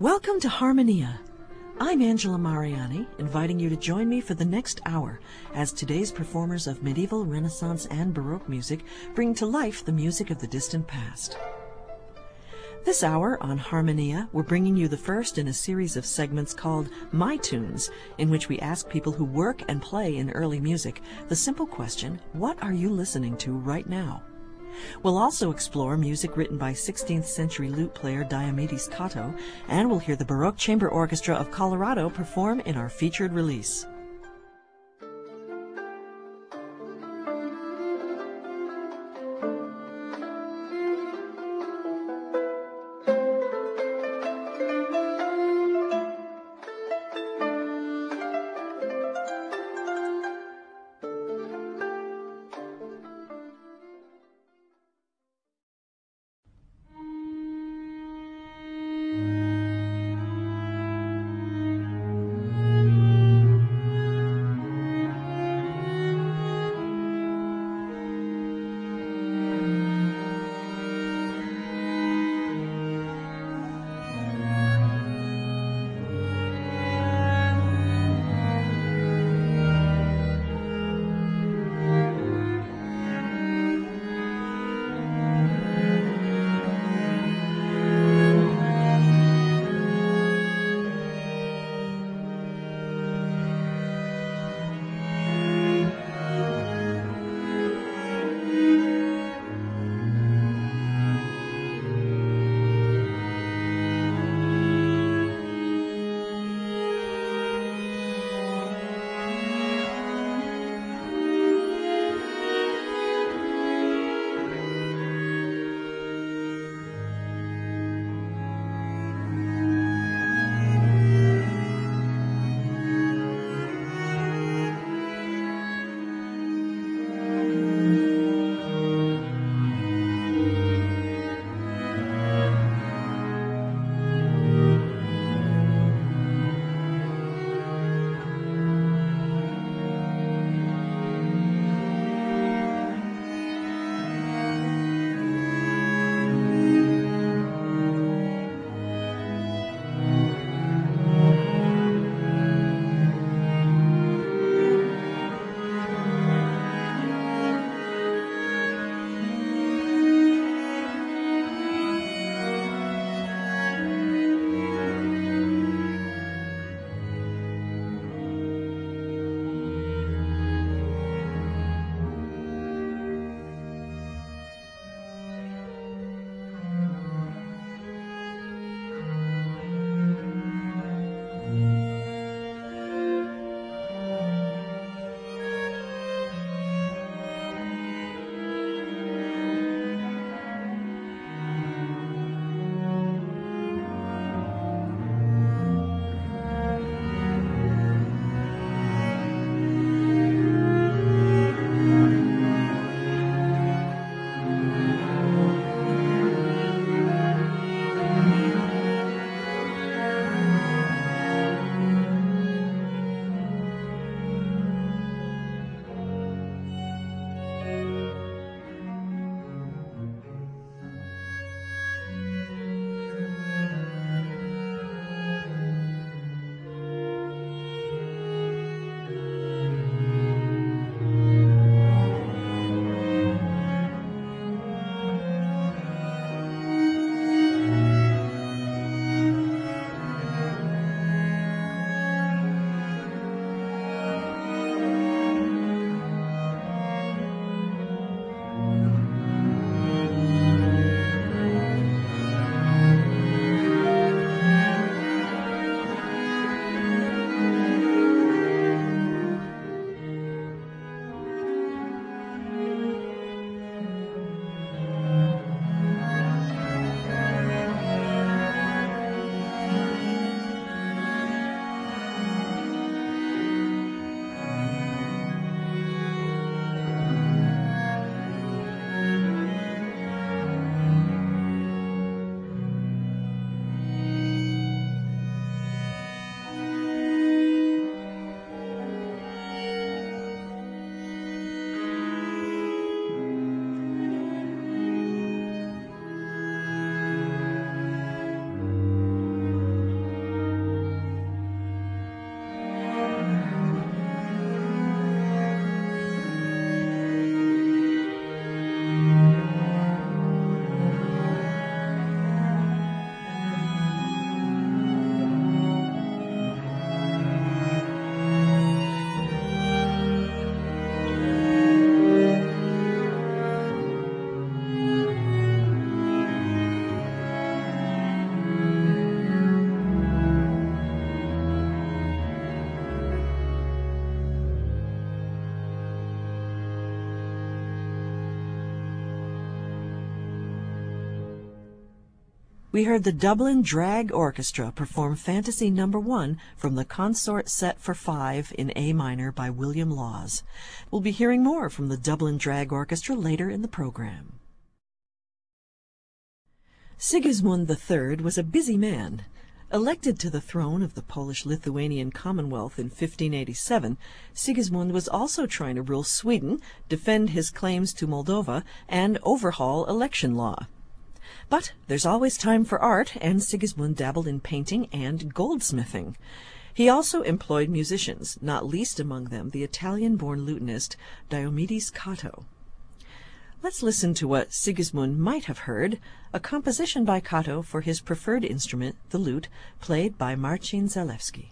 Welcome to Harmonia. I'm Angela Mariani, inviting you to join me for the next hour as today's performers of medieval, Renaissance, and Baroque music bring to life the music of the distant past. This hour on Harmonia, we're bringing you the first in a series of segments called My Tunes, in which we ask people who work and play in early music the simple question, What are you listening to right now? We'll also explore music written by 16th century lute player Diomedes Cato, and we'll hear the Baroque Chamber Orchestra of Colorado perform in our featured release. We heard the Dublin Drag Orchestra perform Fantasy Number no. 1 from the Consort Set for Five in A minor by William Lawes. We'll be hearing more from the Dublin Drag Orchestra later in the program. Sigismund III was a busy man. Elected to the throne of the Polish-Lithuanian Commonwealth in 1587, Sigismund was also trying to rule Sweden, defend his claims to Moldova, and overhaul election law. But there's always time for art, and Sigismund dabbled in painting and goldsmithing. He also employed musicians, not least among them the Italian-born lutenist Diomedes Cato. Let's listen to what Sigismund might have heard, a composition by Cato for his preferred instrument, the lute, played by Marcin Zalewski.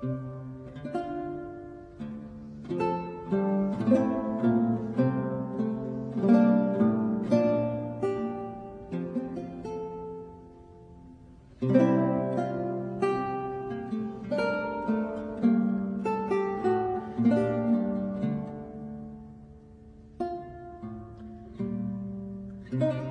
thank mm -hmm. you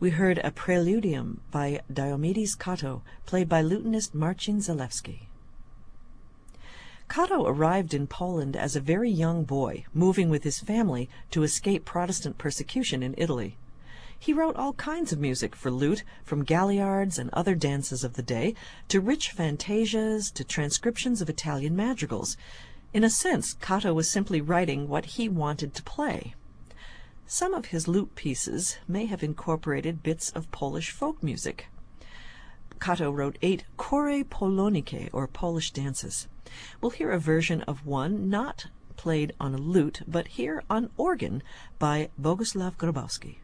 we heard a preludium by Diomedes Cato, played by lutenist Marcin Zalewski. Cato arrived in Poland as a very young boy, moving with his family to escape Protestant persecution in Italy. He wrote all kinds of music for lute, from galliards and other dances of the day, to rich fantasias, to transcriptions of Italian madrigals. In a sense, Cato was simply writing what he wanted to play. Some of his lute pieces may have incorporated bits of Polish folk music. Cato wrote eight chorae polonicae, or Polish dances. We'll hear a version of one not played on a lute, but here on organ by Boguslav Grabowski.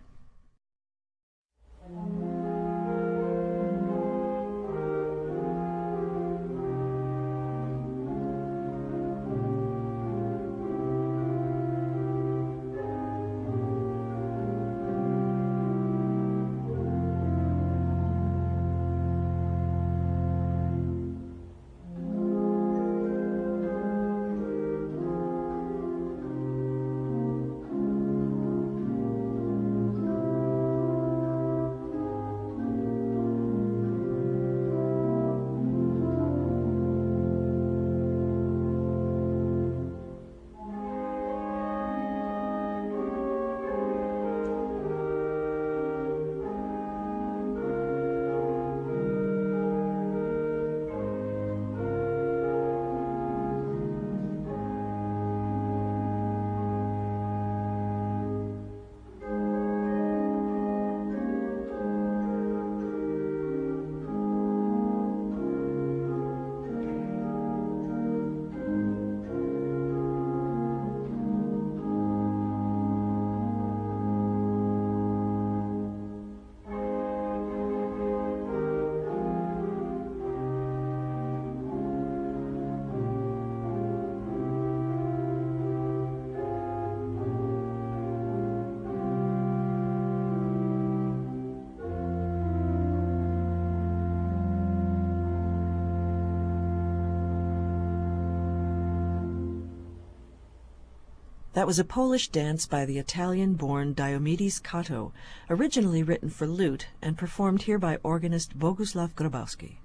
That was a Polish dance by the Italian-born Diomedes Cato, originally written for lute and performed here by organist Boguslav Grabowski.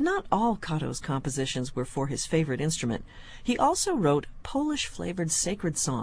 Not all Cato's compositions were for his favorite instrument. He also wrote Polish-flavored sacred songs